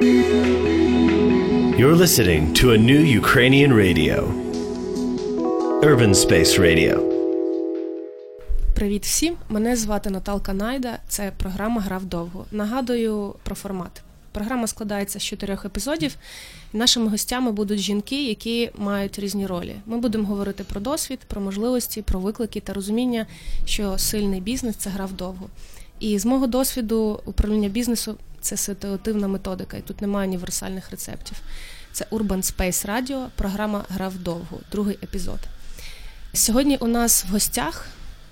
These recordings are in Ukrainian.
You're listening to a new Ukrainian radio. Urban Space Radio. Привіт всім! Мене звати Наталка Найда. Це програма Грав довго. Нагадую про формат. Програма складається з чотирьох епізодів. Нашими гостями будуть жінки, які мають різні ролі. Ми будемо говорити про досвід, про можливості, про виклики та розуміння, що сильний бізнес це грав довго. І з мого досвіду управління бізнесу це ситуативна методика, і тут немає універсальних рецептів. Це Urban Space Radio, програма Грав довго, другий епізод. Сьогодні у нас в гостях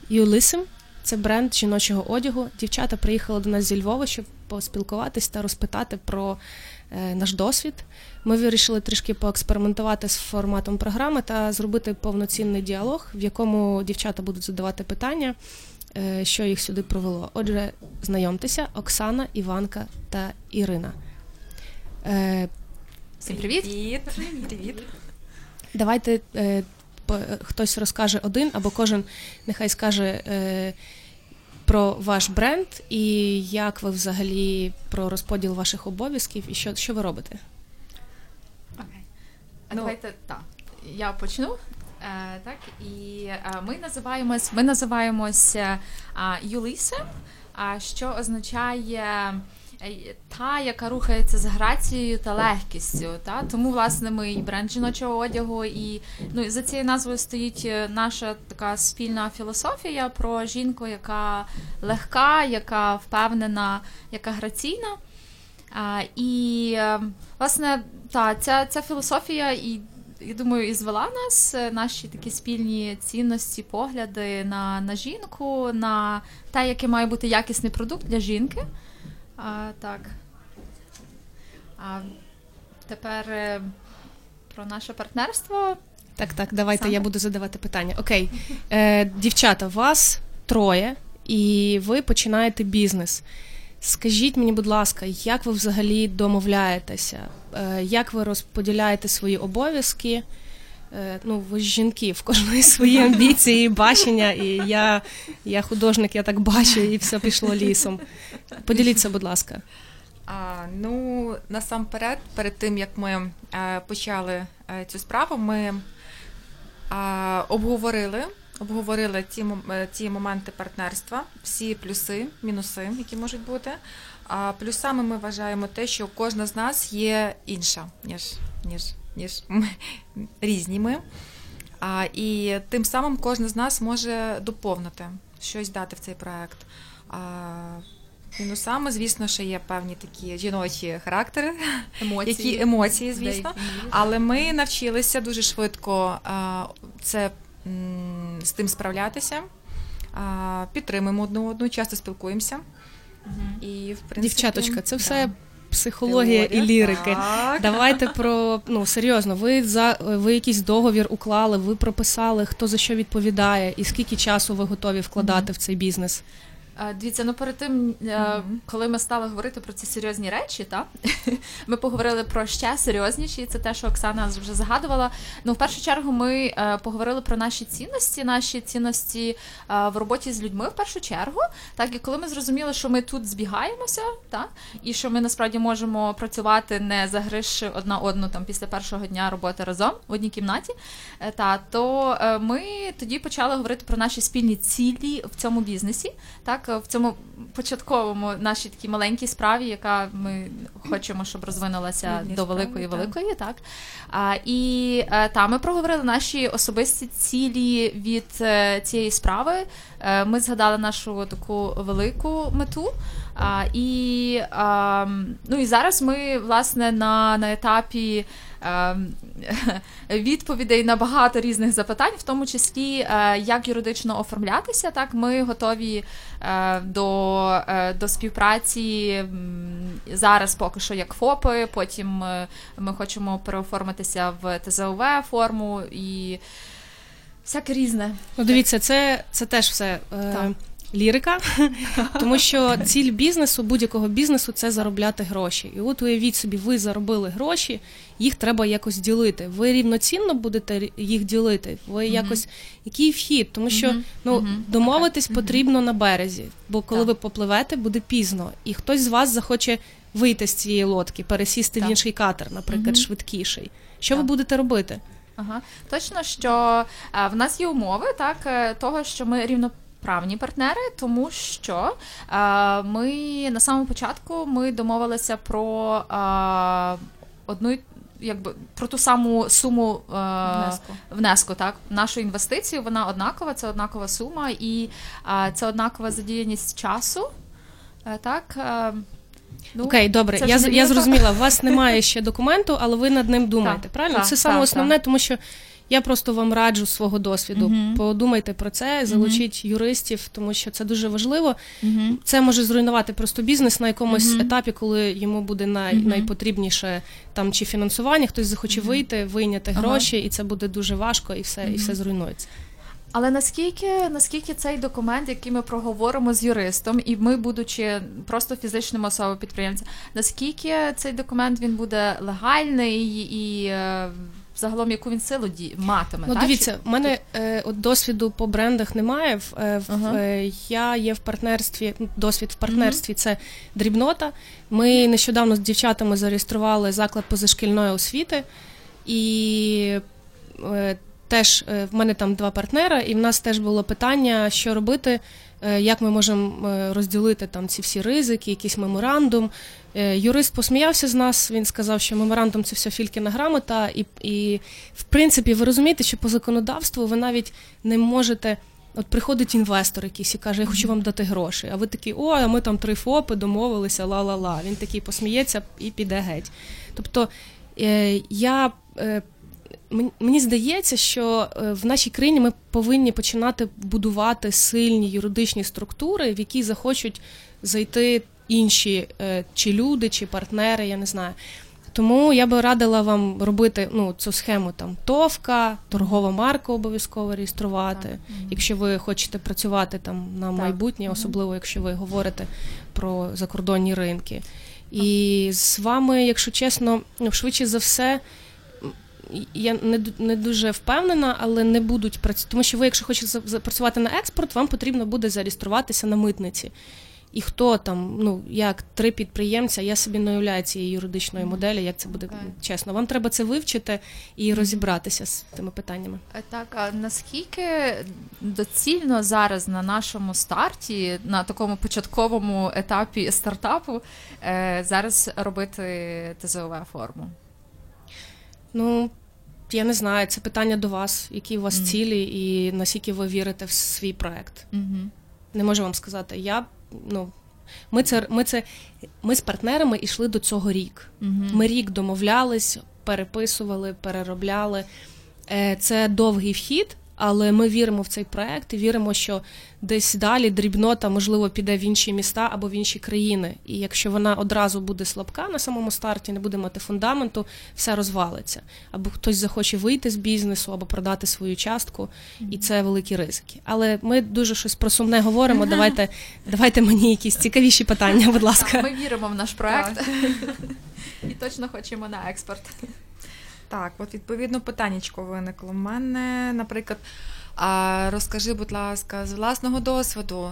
Юлисим. Це бренд жіночого одягу. Дівчата приїхали до нас зі Львова, щоб поспілкуватись та розпитати про е, наш досвід. Ми вирішили трішки поекспериментувати з форматом програми та зробити повноцінний діалог, в якому дівчата будуть задавати питання, е, що їх сюди провело. Отже, знайомтеся, Оксана, Іванка та Ірина. Е, Всім привіт. Привіт. Привіт. Давайте е, по- хтось розкаже один, або кожен нехай скаже е, про ваш бренд і як ви взагалі про розподіл ваших обов'язків і що, що ви робите. Окей. А Ну, Давайте так. Я почну. Е, так, і е, ми називаємось, ми називаємося Юлісем, а що означає е, та, яка рухається з грацією та легкістю. Та? Тому, власне, ми і бренд жіночого одягу, і ну, і за цією назвою стоїть е, наша така спільна філософія про жінку, яка легка, яка впевнена, яка граційна. А, і е, власне, та ця, ця філософія і. Я думаю, і звела нас е, наші такі спільні цінності, погляди на, на жінку, на те, який має бути якісний продукт для жінки. А, так. А, тепер е, про наше партнерство. Так, так, давайте Саме? я буду задавати питання. Окей, е, дівчата, вас троє, і ви починаєте бізнес. Скажіть мені, будь ласка, як ви взагалі домовляєтеся? Е, як ви розподіляєте свої обов'язки? Е, ну, ви ж жінки, в кожної свої амбіції, бачення, і я, я художник, я так бачу, і все пішло лісом. Поділіться, будь ласка. А, ну, насамперед, перед тим як ми е, почали е, цю справу, ми е, обговорили, обговорили ті, е, ті моменти партнерства, всі плюси, мінуси, які можуть бути. А плюсами ми вважаємо те, що кожна з нас є інша, ніж, ніж, ніж ми, різні ми. А, і тим самим кожна з нас може доповнити щось дати в цей проект. А, мінусами, звісно, що є певні такі жіночі характери, Емоції. які емоції, звісно. Але ми навчилися дуже швидко це з тим справлятися. А, підтримуємо одну одну, часто спілкуємося. І, в принципі, Дівчаточка, це да. все психологія і лірики. так. Давайте про ну серйозно. Ви за ви якийсь договір уклали, ви прописали, хто за що відповідає, і скільки часу ви готові вкладати в цей бізнес. Дивіться, ну перед тим, е, коли ми стали говорити про ці серйозні речі, та ми поговорили про ще серйозніші. Це те, що Оксана вже загадувала. Ну, в першу чергу, ми е, поговорили про наші цінності, наші цінності е, в роботі з людьми в першу чергу. Так, і коли ми зрозуміли, що ми тут збігаємося, так, і що ми насправді можемо працювати не загризши одна одну там після першого дня роботи разом в одній кімнаті, та то ми тоді почали говорити про наші спільні цілі в цьому бізнесі, так в цьому початковому нашій такій маленькій справі, яка ми хочемо, щоб розвинулася до великої великої, так а, і е, та ми проговорили наші особисті цілі від е, цієї справи. Е, Ми згадали нашу таку велику мету. А, і, а, ну, і зараз ми власне на, на етапі е, відповідей на багато різних запитань, в тому числі е, як юридично оформлятися. Так, ми готові е, до, е, до співпраці зараз поки що як ФОПи. Потім ми хочемо переоформитися в ТЗОВ форму і всяке різне. Ну, дивіться, це, це теж все. Так. Лірика, тому що ціль бізнесу, будь-якого бізнесу, це заробляти гроші. І от уявіть собі, ви заробили гроші, їх треба якось ділити. Ви рівноцінно будете їх ділити. Ви якось який вхід, тому що Мгм, ну мгм. домовитись потрібно на березі, бо коли Так. ви попливете, буде пізно, і хтось з вас захоче вийти з цієї лодки, пересісти Так. в інший катер, наприклад, швидкіший. Що ви будете робити? Ага, точно, що е, в нас є умови, так е, того, що ми рівноправні партнери, тому що е, ми на самому початку ми домовилися про е, одну якби про ту саму суму е, Внеску. внеску, так нашу інвестицію вона однакова, це однакова сума, і е, це однакова задіяність часу. Е, так. Е, ну, Окей, добре, я, я зрозуміла. У вас немає ще документу, але ви над ним думаєте. Так, правильно? так, Це саме так, основне, тому що я просто вам раджу свого досвіду. Мгм. Подумайте про це, залучіть юристів, тому що це дуже важливо. Мгм. Це може зруйнувати просто бізнес на якомусь Мгм. етапі, коли йому буде най, Мгм. найпотрібніше там чи фінансування, хтось захоче Мгм. вийти, вийняти Ага. гроші, і це буде дуже важко, і все, і все зруйнується. Але наскільки наскільки цей документ, який ми проговоримо з юристом, і ми, будучи просто фізичним особою підприємця, наскільки цей документ він буде легальний і е, загалом яку він силу ді... матиме? Ну, так? дивіться, в мене е, от досвіду по брендах немає. В, е, в, Ага. е, я є в партнерстві, ну, досвід в партнерстві це дрібнота. Ми нещодавно з дівчатами зареєстрували заклад позашкільної освіти, і е, теж е, в мене там два партнера, і в нас теж було питання, що робити. Е, Як ми можемо е, розділити там ці всі ризики, якийсь меморандум? Е, Юрист посміявся з нас. Він сказав, що меморандум це все фількіна грамота, і, і в принципі, ви розумієте, що по законодавству ви навіть не можете. От приходить інвестор якийсь і каже, я хочу вам дати гроші. А ви такі, о, а ми там три ФОПи домовилися, ла-ла-ла. Він такий посміється і піде геть. Тобто я. Мені- Мені здається, що е, в нашій країні ми повинні починати будувати сильні юридичні структури, в які захочуть зайти інші е, чи люди, чи партнери, я не знаю. Тому я би радила вам робити ну, цю схему там ТОВКа, торгова марка обов'язково реєструвати, Так. Якщо ви хочете працювати там на Так. майбутнє, особливо якщо ви говорите про закордонні ринки. І з вами, якщо чесно, ну, швидше за все. Я не, не дуже впевнена, але не будуть працювати. Тому що ви, якщо хочете за- за- працювати на експорт, вам потрібно буде зареєструватися на митниці. І хто там, ну як три підприємця, я собі не уявляю цієї юридичної моделі, як це буде Так. чесно. Вам треба це вивчити і розібратися з тими питаннями. Е, Так, а наскільки доцільно зараз на нашому старті, на такому початковому етапі стартапу, е, зараз робити ТЗОВ форму? Ну я не знаю, це питання до вас, які у вас Мгм. цілі, і наскільки ви вірите в свій проект. Угу. Не можу вам сказати. Я ну ми це ми це ми з партнерами йшли до цього рік. Угу. Ми рік домовлялись, переписували, переробляли. Е, Це довгий вхід, але ми віримо в цей проект і віримо, що десь далі дрібнота, можливо, піде в інші міста або в інші країни. І якщо вона одразу буде слабка на самому старті, не буде мати фундаменту, все розвалиться. Або хтось захоче вийти з бізнесу, або продати свою частку, і це великі ризики. Але ми дуже щось про сумне говоримо. Давайте, давайте мені якісь цікавіші питання, будь ласка. Ми віримо в наш проект і точно хочемо на експорт. Так, от відповідно питаннячко виникло. У мене, наприклад, розкажи, будь ласка, з власного досвіду,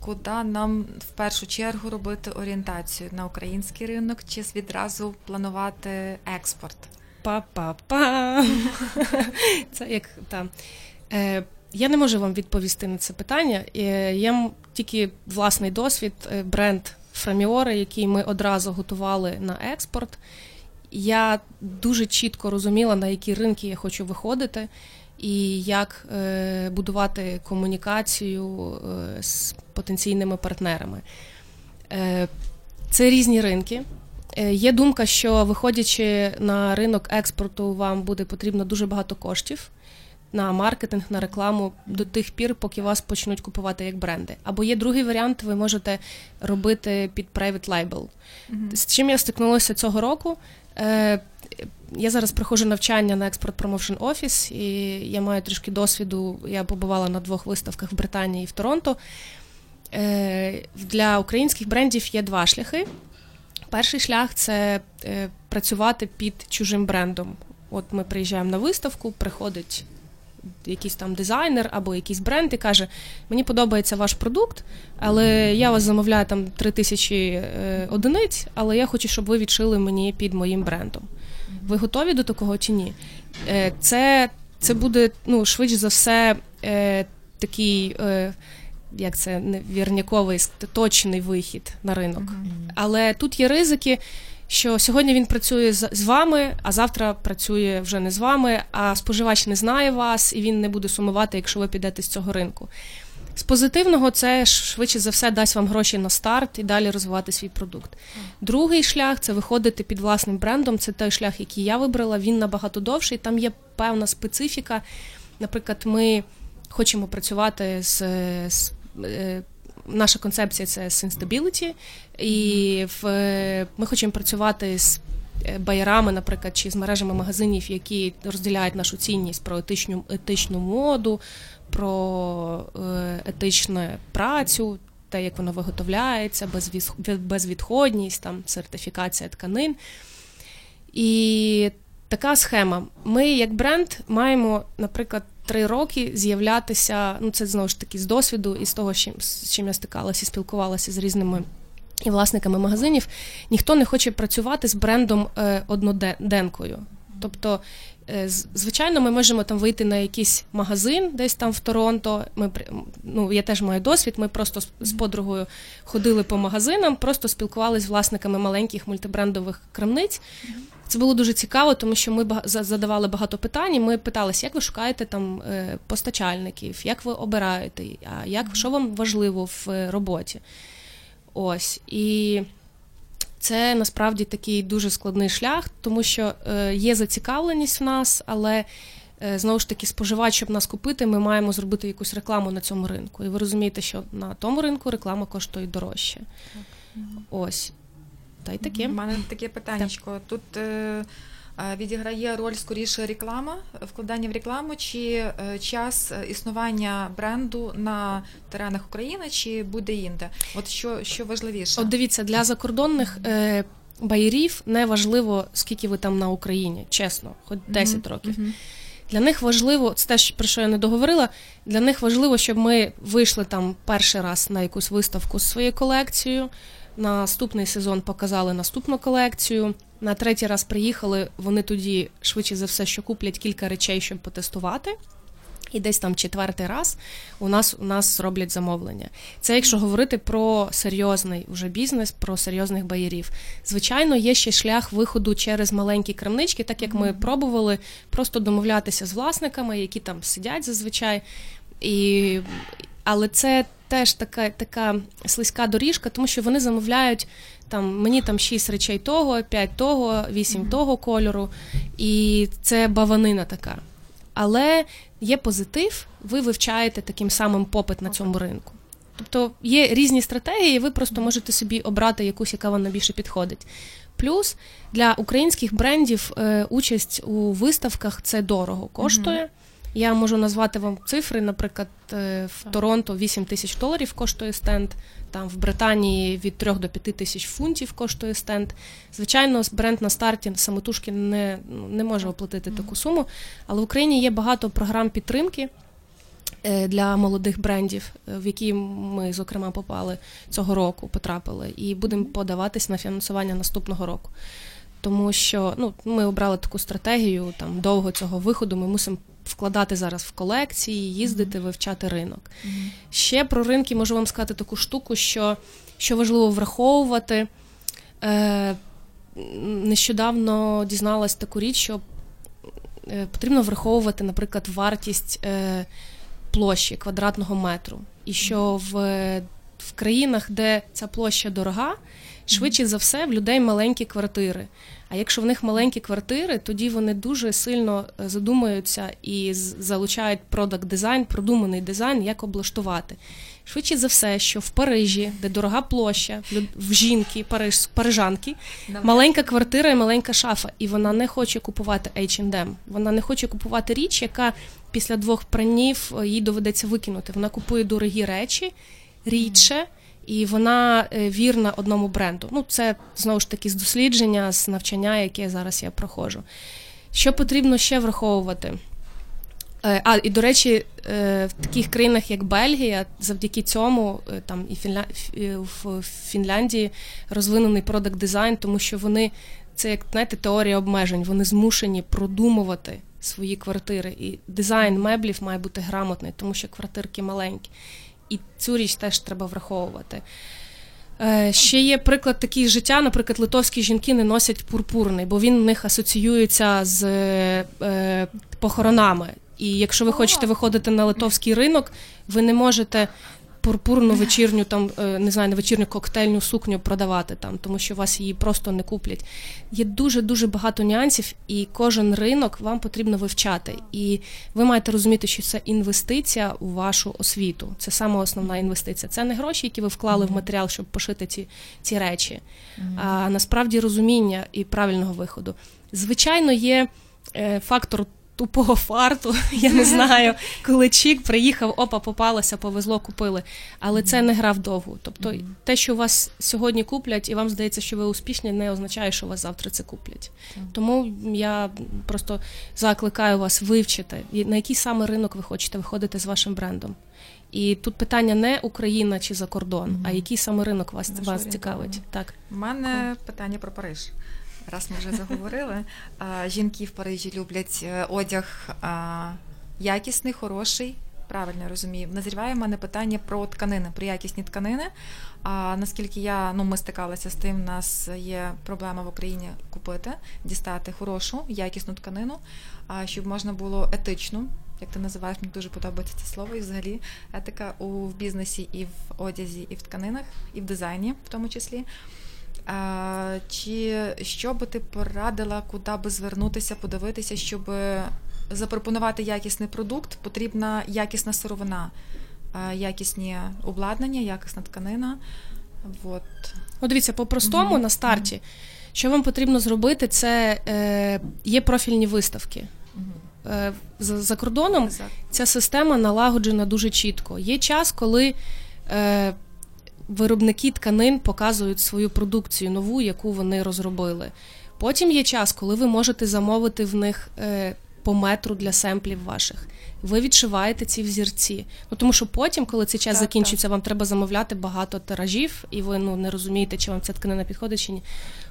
куди нам в першу чергу робити орієнтацію на український ринок чи відразу планувати експорт? Па-па-па. Це як там. Е, я не можу вам відповісти на це питання. Е, я тільки власний досвід, е, бренд Фраміори, який ми одразу готували на експорт. Я дуже чітко розуміла, на які ринки я хочу виходити, і як е, будувати комунікацію е, з потенційними партнерами. Е, це різні ринки. Е, Є думка, що виходячи на ринок експорту, вам буде потрібно дуже багато коштів на маркетинг, на рекламу до тих пір, поки вас почнуть купувати як бренди. Або є другий варіант, ви можете робити під private label. З чим я стикнулася цього року? Е, Я зараз проходжу навчання на експорт Promotion Office, і я маю трішки досвіду. Я побувала на двох виставках в Британії і в Торонто. Е, Для українських брендів є два шляхи. Перший шлях це е, працювати під чужим брендом. От ми приїжджаємо на виставку, приходить якийсь там дизайнер або якийсь бренд і каже: Мені подобається ваш продукт, але я вас замовляю там 3 тисячі е, одиниць, але я хочу, щоб ви відшили мені під моїм брендом. Ви готові до такого чи ні? Е, це це буде ну, швидше за все е, такий. Як це не вірняковий точний вихід на ринок. Mm-hmm. Але тут є ризики, що сьогодні він працює з вами, а завтра працює вже не з вами, а споживач не знає вас і він не буде сумувати, якщо ви підете з цього ринку. З позитивного, це швидше за все дасть вам гроші на старт і далі розвивати свій продукт. Другий шлях це виходити під власним брендом. Це той шлях, який я вибрала. Він набагато довший. Там є певна специфіка. Наприклад, ми хочемо працювати з, з е, наша концепція це sustainability, і в ми хочемо працювати з е, байерами, наприклад, чи з мережами магазинів, які розділяють нашу цінність про етичну етичну моду, про е, етичну працю. Те, як воно виготовляється, безвідходність, там сертифікація тканин. І така схема. Ми, як бренд, маємо, наприклад, три роки з'являтися. Ну, це знову ж таки з досвіду і з того, з чим я стикалася, спілкувалася з різними. І власниками магазинів ніхто не хоче працювати з брендом е, одноденкою. Тобто, звичайно, ми можемо там вийти на якийсь магазин, десь там в Торонто. Ми ну, я теж маю досвід. Ми просто з подругою ходили по магазинам, просто спілкувалися з власниками маленьких мультибрендових крамниць. Це було дуже цікаво, тому що ми задавали багато питань. і Ми питалися, як ви шукаєте там е, постачальників, як ви обираєте, а як що вам важливо в е, роботі. Ось і це насправді такий дуже складний шлях, тому що е, є зацікавленість в нас, але знову ж таки, споживач, щоб нас купити, ми маємо зробити якусь рекламу на цьому ринку. І ви розумієте, що на тому ринку реклама коштує дорожче. Ось. Та й таке. У мене таке питання. Тут е, е, відіграє роль скоріше реклама, вкладання в рекламу, чи е, час існування бренду на теренах України, чи буде інде? От що що важливіше? От дивіться, для закордонних е, байерів не важливо, скільки ви там на Україні, чесно, хоч 10 mm-hmm. років. Mm-hmm. Для них важливо, це те, про що я не договорила. Для них важливо, щоб ми вийшли там перший раз на якусь виставку з своєю колекцією. Наступний сезон показали наступну колекцію. На третій раз приїхали. Вони тоді швидше за все, що куплять кілька речей, щоб потестувати. І десь там четвертий раз у нас у нас роблять замовлення. Це якщо говорити про серйозний уже бізнес, про серйозних баярів. Звичайно, є ще шлях виходу через маленькі крамнички, так як ми пробували просто домовлятися з власниками, які там сидять зазвичай. І... Але це теж така така слизька доріжка, тому що вони замовляють там мені там шість речей того, п'ять того, вісім того кольору, і це баванина така. Але є позитив, ви вивчаєте таким самим попит на цьому ринку. Тобто є різні стратегії, ви просто можете собі обрати якусь, яка вам найбільше підходить. Плюс для українських брендів е, участь у виставках це дорого коштує. Я можу назвати вам цифри, наприклад, е, в Торонто 8 тисяч доларів коштує стенд, там в Британії від 3 до 5 тисяч фунтів коштує стенд. Звичайно, бренд на старті самотужки не не може оплатити таку суму, але в Україні є багато програм підтримки. Е, для молодих брендів, е, в які ми, зокрема, попали цього року, потрапили, і будемо подаватись на фінансування наступного року. Тому що ну, ми обрали таку стратегію там довго цього виходу. Ми мусимо вкладати зараз в колекції, їздити, вивчати ринок. Mm-hmm. Ще про ринки можу вам сказати таку штуку, що що важливо враховувати. Е, Нещодавно дізналась таку річ, що е, потрібно враховувати, наприклад, вартість е, площі квадратного метру. І що в, в країнах, де ця площа дорога, швидше за все в людей маленькі квартири. А якщо в них маленькі квартири, тоді вони дуже сильно е, задумуються і залучають продакт дизайн, продуманий дизайн, як облаштувати. Швидше за все, що в Парижі, де дорога площа, в жінки, париж, парижанки, маленька квартира і маленька шафа, і вона не хоче купувати H&M. Вона не хоче купувати річ, яка після двох пранів е, їй доведеться викинути. Вона купує дорогі речі рідше і вона е, вірна одному бренду. Ну, це знову ж таки з дослідження, з навчання, яке зараз я проходжу. Що потрібно ще враховувати? Е, а і до речі, е, в таких країнах, як Бельгія, завдяки цьому там і Фінля... в Фінляндії розвинений продакт дизайн, тому що вони це як знаєте, теорія обмежень. Вони змушені продумувати свої квартири. І дизайн меблів має бути грамотний, тому що квартирки маленькі. І цю річ теж треба враховувати. Ще є приклад такий життя, наприклад, литовські жінки не носять пурпурний, бо він в них асоціюється з е, похоронами. І якщо ви хочете виходити на литовський ринок, ви не можете пурпурну вечірню там е, не знаю, не вечірню коктейльну сукню продавати там, тому що вас її просто не куплять. Є дуже дуже багато нюансів, і кожен ринок вам потрібно вивчати. І ви маєте розуміти, що це інвестиція у вашу освіту. Це саме основна інвестиція. Це не гроші, які ви вклали в матеріал, щоб пошити ці, ці речі, а насправді розуміння і правильного виходу. Звичайно, є е, фактор тупого фарту, я не знаю, коли Чік приїхав, опа, попалося, повезло, купили. Але це не грав довго. Тобто, те, що вас сьогодні куплять, і вам здається, що ви успішні, не означає, що вас завтра це куплять. Тому я просто закликаю вас вивчити, на який саме ринок ви хочете виходити з вашим брендом. І тут питання не Україна чи за кордон, mm-hmm. а який саме ринок вас вас цікавить. Так, у мене питання про Париж раз ми вже заговорили. Жінки в Парижі люблять е, одяг якісний, хороший. Правильно розумію. Назріває в мене питання про тканини, про якісні тканини. А наскільки я ну ми стикалися з тим, у нас є проблема в Україні купити, дістати хорошу, якісну тканину, а щоб можна було етичну, як ти називаєш, мені дуже подобається це слово, і взагалі етика у бізнесі, і в одязі, і в тканинах, і в дизайні, в тому числі. Чи що би ти порадила, куди би звернутися, подивитися, щоб запропонувати якісний продукт, потрібна якісна сировина, якісні обладнання, якісна тканина. От. О, дивіться, по-простому mm-hmm. на старті, що вам потрібно зробити, це е, є профільні виставки. Mm-hmm. Е, за, за кордоном ця система налагоджена дуже чітко. Є час, коли. Е, виробники тканин показують свою продукцію нову, яку вони розробили. Потім є час, коли ви можете замовити в них е, по метру для семплів ваших. Ви відшиваєте ці взірці. Ну тому що потім, коли цей час так, закінчується, так. вам треба замовляти багато тиражів, і ви ну не розумієте, чи вам ця тканина підходить чи ні.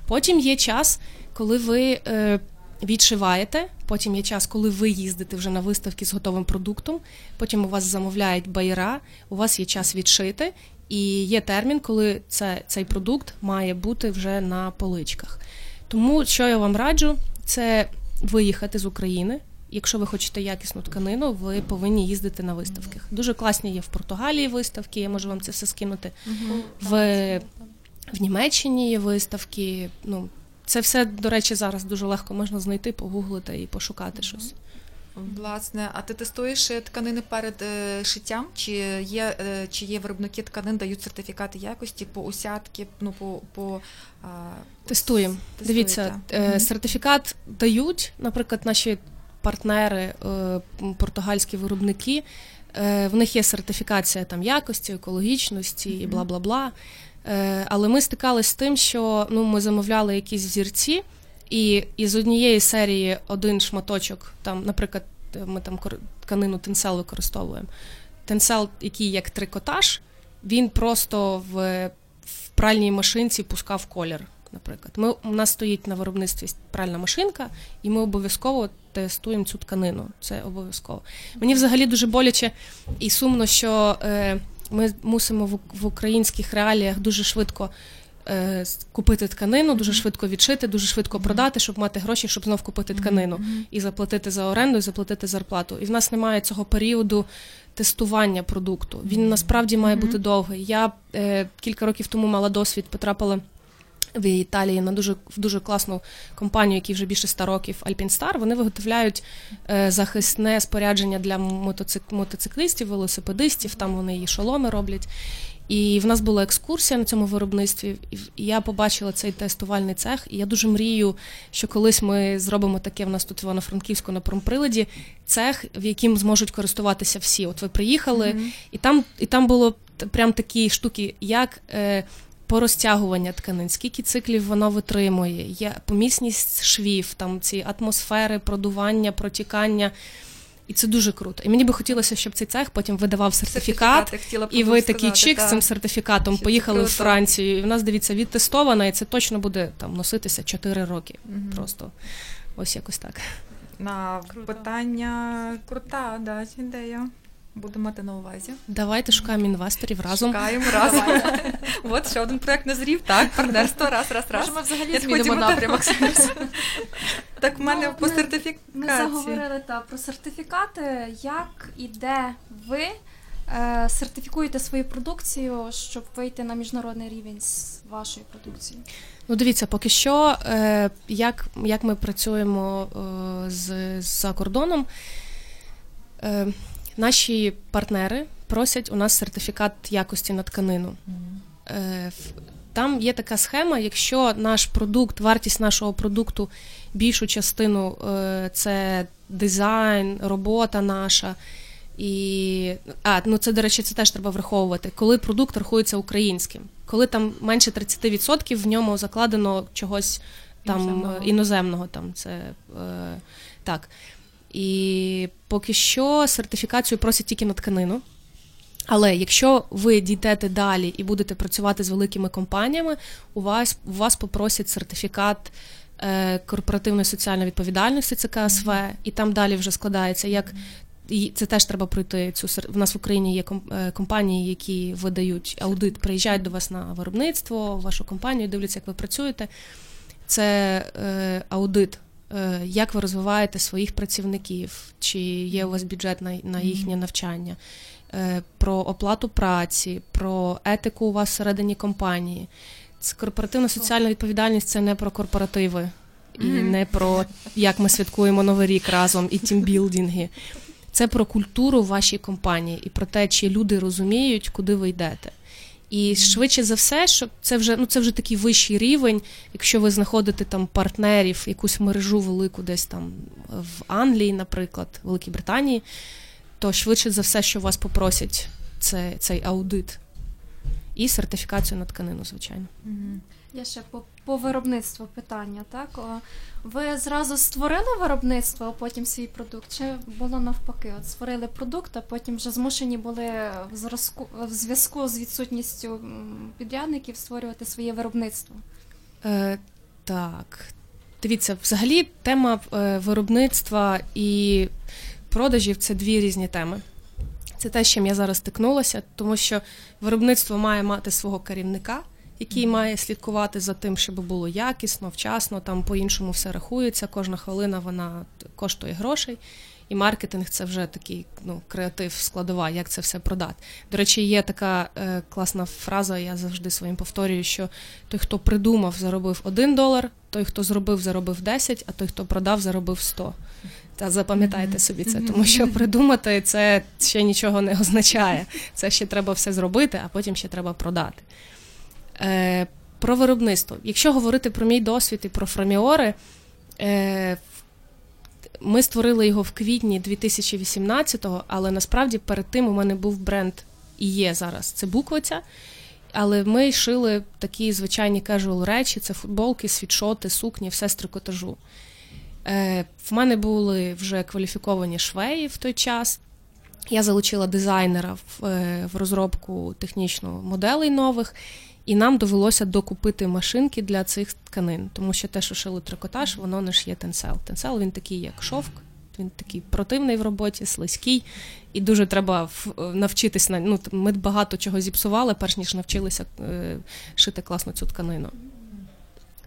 Потім є час, коли ви. Е, Відшиваєте, потім є час, коли ви їздите вже на виставки з готовим продуктом. Потім у вас замовляють байера, у вас є час відшити, і є термін, коли це, цей продукт має бути вже на поличках. Тому що я вам раджу, це виїхати з України. Якщо ви хочете якісну тканину, ви повинні їздити на виставках. Дуже класні є в Португалії виставки, я можу вам це все скинути. В в Німеччині є виставки. Ну, Це все, до речі, зараз дуже легко можна знайти, погуглити і пошукати щось. Власне, а ти тестуєш е, тканини перед е, шиттям? Чи є е, чи є виробники тканин, дають сертифікати якості по усядки? Ну по по тестуємо. Дивіться, е, сертифікат дають, наприклад, наші партнери, португальські виробники. В них є сертифікація там якості, екологічності і бла бла бла. Але ми стикалися з тим, що ну ми замовляли якісь взірці. І із однієї серії один шматочок, там, наприклад, ми там тканину тенсел використовуємо. Тенсел, який як трикотаж, він просто в в пральній машинці пускав колір. Наприклад, ми у нас стоїть на виробництві пральна машинка, і ми обов'язково тестуємо цю тканину. Це обов'язково. Мені взагалі дуже боляче і сумно, що е, ми мусимо в, в українських реаліях дуже швидко Е, купити тканину, дуже швидко відшити, дуже швидко продати, щоб мати гроші, щоб знов купити тканину і заплатити за оренду, і заплатити зарплату. І в нас немає цього періоду тестування продукту. Він насправді має бути довгий. Я е, кілька років тому мала досвід, потрапила. В Італії на дуже в дуже класну компанію, які вже більше 100 років Alpinstar, Вони виготовляють е, захисне спорядження для мотоцик, мотоциклістів, велосипедистів. Там вони і шоломи роблять. І в нас була екскурсія на цьому виробництві, і я побачила цей тестувальний цех. І я дуже мрію, що колись ми зробимо таке в нас тут в Івано-Франківську на промприладі, цех, в яким зможуть користуватися всі. От ви приїхали, mm-hmm. і там і там було прям такі штуки, як е, по розтягування тканин, скільки циклів воно витримує, є помісність швів, там ці атмосфери, продування, протікання. І це дуже круто. І мені би хотілося, щоб цей цех потім видавав сертифікат, і ви такий чик з цим сертифікатом поїхали в Францію. І в нас дивіться відтестована, і це точно буде там носитися 4 роки. Угу. Просто ось якось так. На Круто. питання крута, да, ідея. Буду мати на увазі. Давайте шукаємо інвесторів разом. Шукаємо разом. От ще один проект назрів. Так, партнерство, раз, раз, раз. Може, ми взагалі змінимо напрямок. Так, в мене по сертифікації. Ми заговорили про сертифікати. Як і де ви е, сертифікуєте свою продукцію, щоб вийти на міжнародний рівень з вашою продукцією? Ну, дивіться, поки що, е, як як ми працюємо е, з за кордоном, наші партнери просять у нас сертифікат якості на тканину. Е, там є така схема, якщо наш продукт, вартість нашого продукту, більшу частину е, це дизайн, робота наша. І а, ну це, до речі, це теж треба враховувати, коли продукт рахується українським, коли там менше 30% в ньому закладено чогось там іноземного, іноземного там це е, так. І поки що сертифікацію просять тільки на тканину. Але якщо ви дійдете далі і будете працювати з великими компаніями, у вас у вас попросять сертифікат е, корпоративної соціальної відповідальності ЦКСВ, і там далі вже складається як. І це теж треба пройти. Цю в нас в Україні є е, компанії, які видають аудит, приїжджають до вас на виробництво, вашу компанію, дивляться, як ви працюєте. Це е, аудит як ви розвиваєте своїх працівників, чи є у вас бюджет на, на їхнє навчання, е, про оплату праці, про етику у вас всередині компанії. Це корпоративна соціальна відповідальність це не про корпоративи і не про як ми святкуємо Новий рік разом і тімбілдинги. Це про культуру вашій компанії і про те, чи люди розуміють, куди ви йдете. І швидше за все, що це вже ну це вже такий вищий рівень. Якщо ви знаходите там партнерів, якусь мережу велику, десь там в Англії, наприклад, в Великій Британії, то швидше за все, що вас попросять, це цей аудит і сертифікацію на тканину, звичайно. Я ще по по виробництву питання. Так ви зразу створили виробництво, а потім свій продукт? Чи було навпаки? От створили продукт, а потім вже змушені були в зразку в зв'язку з відсутністю підрядників створювати своє виробництво? Е, Так, дивіться, взагалі тема е, виробництва і продажів це дві різні теми. Це те, з чим я зараз стикнулася, тому що виробництво має мати свого керівника який має слідкувати за тим, щоб було якісно, вчасно, там по-іншому все рахується. Кожна хвилина вона коштує грошей. І маркетинг це вже такий ну, креатив, складова, як це все продати. До речі, є така е, класна фраза, я завжди своїм повторюю, що той, хто придумав, заробив один долар, той, хто зробив, заробив 10, а той, хто продав, заробив 100. Та запам'ятайте собі це, тому що придумати це ще нічого не означає. Це ще треба все зробити, а потім ще треба продати. Е, Про виробництво. Якщо говорити про мій досвід і про фраміори, е, ми створили його в квітні 2018-го, але насправді перед тим у мене був бренд і є зараз. Це буквиця. Але ми шили такі звичайні casual речі: це футболки, світшоти, сукні, все з трикотажу. Е, В мене були вже кваліфіковані швеї в той час. Я залучила дизайнера в, е, в розробку технічно моделей нових. І нам довелося докупити машинки для цих тканин, тому що те, що шили трикотаж, воно не шиє тенсел. Тенсел він такий, як шовк, він такий противний в роботі, слизький, і дуже треба навчитись на ну, Ми багато чого зіпсували, перш ніж навчилися е, шити класно цю тканину.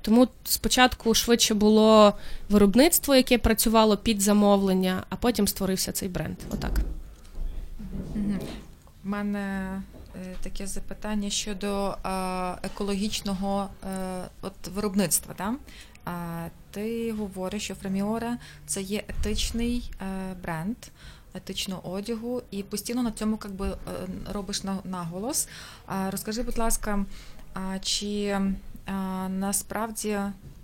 Тому спочатку швидше було виробництво, яке працювало під замовлення, а потім створився цей бренд. Отак. У мене Е, таке запитання щодо екологічного е, от, виробництва. Да? Ти говориш, що Фреміора це є етичний е, бренд етичного одягу, і постійно на цьому как би, робиш наголос. Розкажи, будь ласка, чи насправді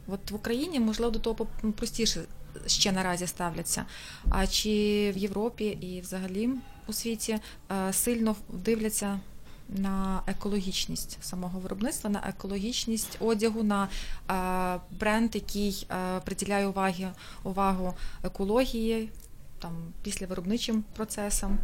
от в Україні можливо до того простіше ще наразі ставляться, а чи в Європі і взагалі у світі сильно дивляться на екологічність самого виробництва, на екологічність одягу, на е, бренд, який е, приділяє уваги, увагу екології. там післявиробничим процесом.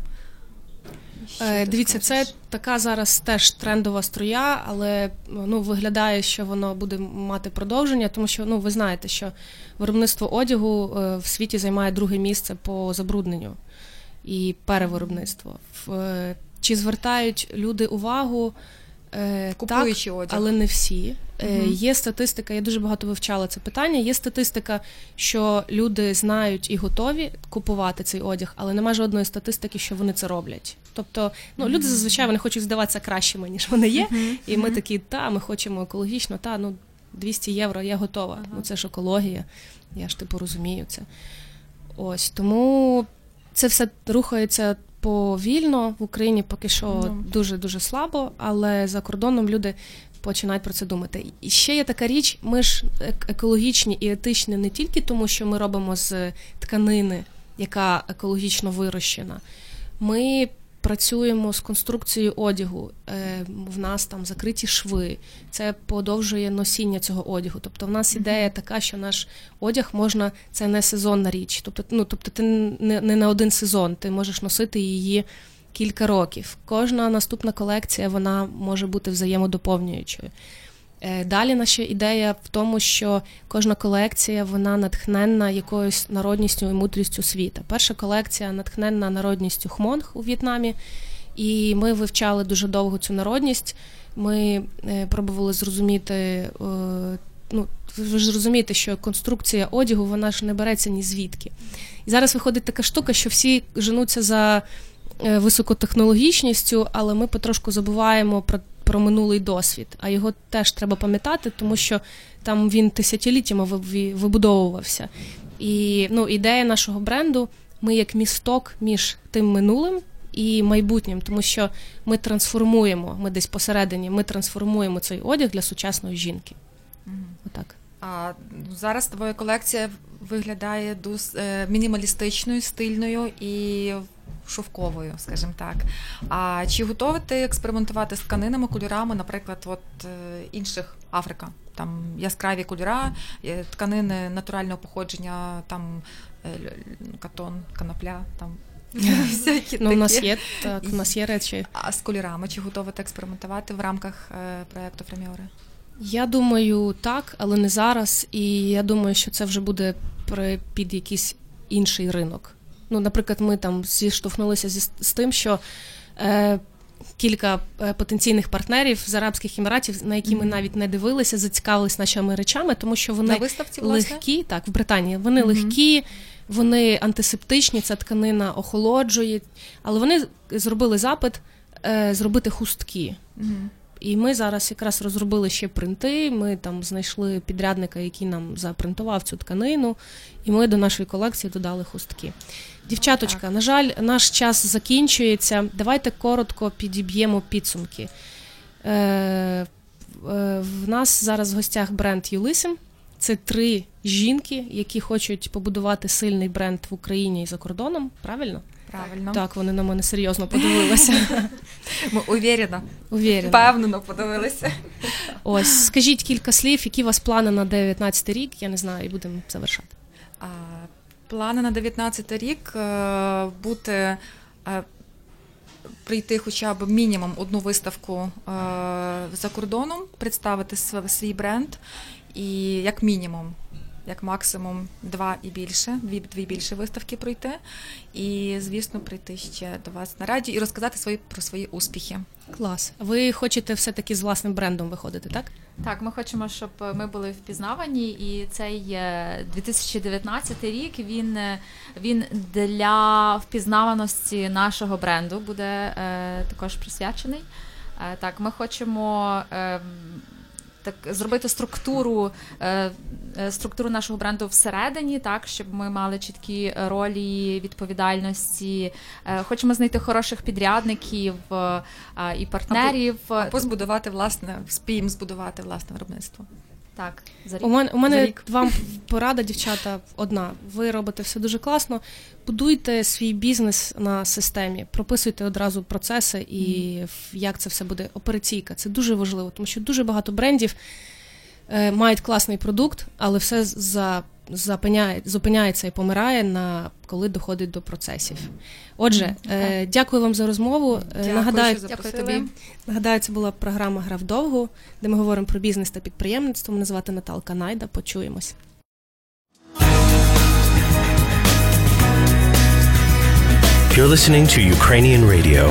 Е, дивіться, це така зараз теж трендова струя, але ну виглядає, що воно буде мати продовження, тому що ну ви знаєте, що виробництво одягу е, в світі займає друге місце по забрудненню і перевиробництво. Е, чи звертають люди увагу? Купуючи так, одяг. але не всі. Угу. Є статистика, я дуже багато вивчала це питання. Є статистика, що люди знають і готові купувати цей одяг, але немає жодної статистики, що вони це роблять. Тобто, ну люди зазвичай вони хочуть здаватися кращими, ніж вони є. І ми такі, та ми хочемо екологічно, та ну 200 євро, я готова. Ну це ж екологія. Я ж типу розумію це. Ось тому це все рухається повільно в Україні поки що дуже дуже слабо, але за кордоном люди починають про це думати. І ще є така річ: ми ж екологічні і етичні не тільки тому, що ми робимо з тканини, яка екологічно вирощена. Ми працюємо з конструкцією одягу. Е, в нас там закриті шви, це подовжує носіння цього одягу. Тобто, в нас ідея така, що наш одяг можна, це не сезонна річ. Тобто, ну тобто, ти не, не на один сезон, ти можеш носити її кілька років. Кожна наступна колекція вона може бути взаємодоповнюючою. Е, далі наша ідея в тому, що кожна колекція вона натхненна якоюсь народністю і мудрістю світа. Перша колекція натхненна народністю Хмонг у В'єтнамі, і ми вивчали дуже довго цю народність. Ми е, пробували зрозуміти. Е, ну, ви ж розумієте, що конструкція одягу вона ж не береться ні звідки. І зараз виходить така штука, що всі женуться за високотехнологічністю, але ми потрошку забуваємо про про минулий досвід, а його теж треба пам'ятати, тому що там він тисячоліттями вибудовувався. І ну, ідея нашого бренду ми як місток між тим минулим і майбутнім, тому що ми трансформуємо, ми десь посередині, ми трансформуємо цей одяг для сучасної жінки. Угу. Отак. А зараз твоя колекція виглядає дос, е, мінімалістичною, стильною і шовковою, скажімо так. А чи готові ти експериментувати з тканинами, кольорами, наприклад, от е, інших Африка? Там яскраві кольора, е, тканини натурального походження, там е, катон, канапля, там. ну, У нас є так, у нас є речі. А з кольорами чи готові ти експериментувати в рамках проєкту Фреміори? Я думаю, так, але не зараз. І я думаю, що це вже буде під якийсь інший ринок. Ну, наприклад, ми там зіштовхнулися зі з тим, що е, кілька е, потенційних партнерів з Арабських Еміратів, на які ми навіть не дивилися, зацікавились нашими речами, тому що вони на виставці, легкі, так, в Британії. Вони mm легкі, вони антисептичні, ця тканина охолоджує, але вони зробили запит е, зробити хустки. mm і ми зараз якраз розробили ще принти. Ми там знайшли підрядника, який нам запринтував цю тканину, і ми до нашої колекції додали хустки. Дівчаточка, на жаль, наш час закінчується. Давайте коротко підіб'ємо підсумки. Е, е, В нас зараз в гостях бренд Юлисим. Це три жінки, які хочуть побудувати сильний бренд в Україні і за кордоном. Правильно? Правильно. Так, вони на мене серйозно подивилися. Ми уверено, Уверено. впевнено подивилися. Ось, скажіть кілька слів, які у вас плани на 19 рік, я не знаю, і будемо завершати. Плани на 19 рік е, бути. Е, прийти хоча б мінімум одну виставку е, за кордоном, представити свій бренд, і як мінімум як максимум два і більше, дві дві більше виставки пройти. І, звісно, прийти ще до вас на радіо і розказати свої про свої успіхи. Клас. Ви хочете все-таки з власним брендом виходити, так? Так, ми хочемо, щоб ми були впізнавані, і цей 2019 е, рік він е, він для впізнаваності нашого бренду буде е, також присвячений. Е, так, ми хочемо. Е, так зробити структуру е, е, структуру нашого бренду всередині, так щоб ми мали чіткі ролі відповідальності. Е, хочемо знайти хороших підрядників і партнерів. Або, або збудувати власне спім збудувати власне виробництво. Так, за рік. у мене у мене вам порада, дівчата, одна. Ви робите все дуже класно. Будуйте свій бізнес на системі, прописуйте одразу процеси і mm. як це все буде. Операційка це дуже важливо, тому що дуже багато брендів е, мають класний продукт, але все за запиняє, зупиняється і помирає на коли доходить до процесів. Отже, е, дякую вам за розмову. Е, Дякую, Нагадаю, що Дякую тобі. нагадаю, це була програма Гра вдовгу, де ми говоримо про бізнес та підприємництво. Мене звати Наталка Найда. Почуємось. You're listening to Ukrainian radio.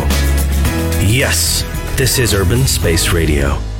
Yes, this is Urban Space Radio.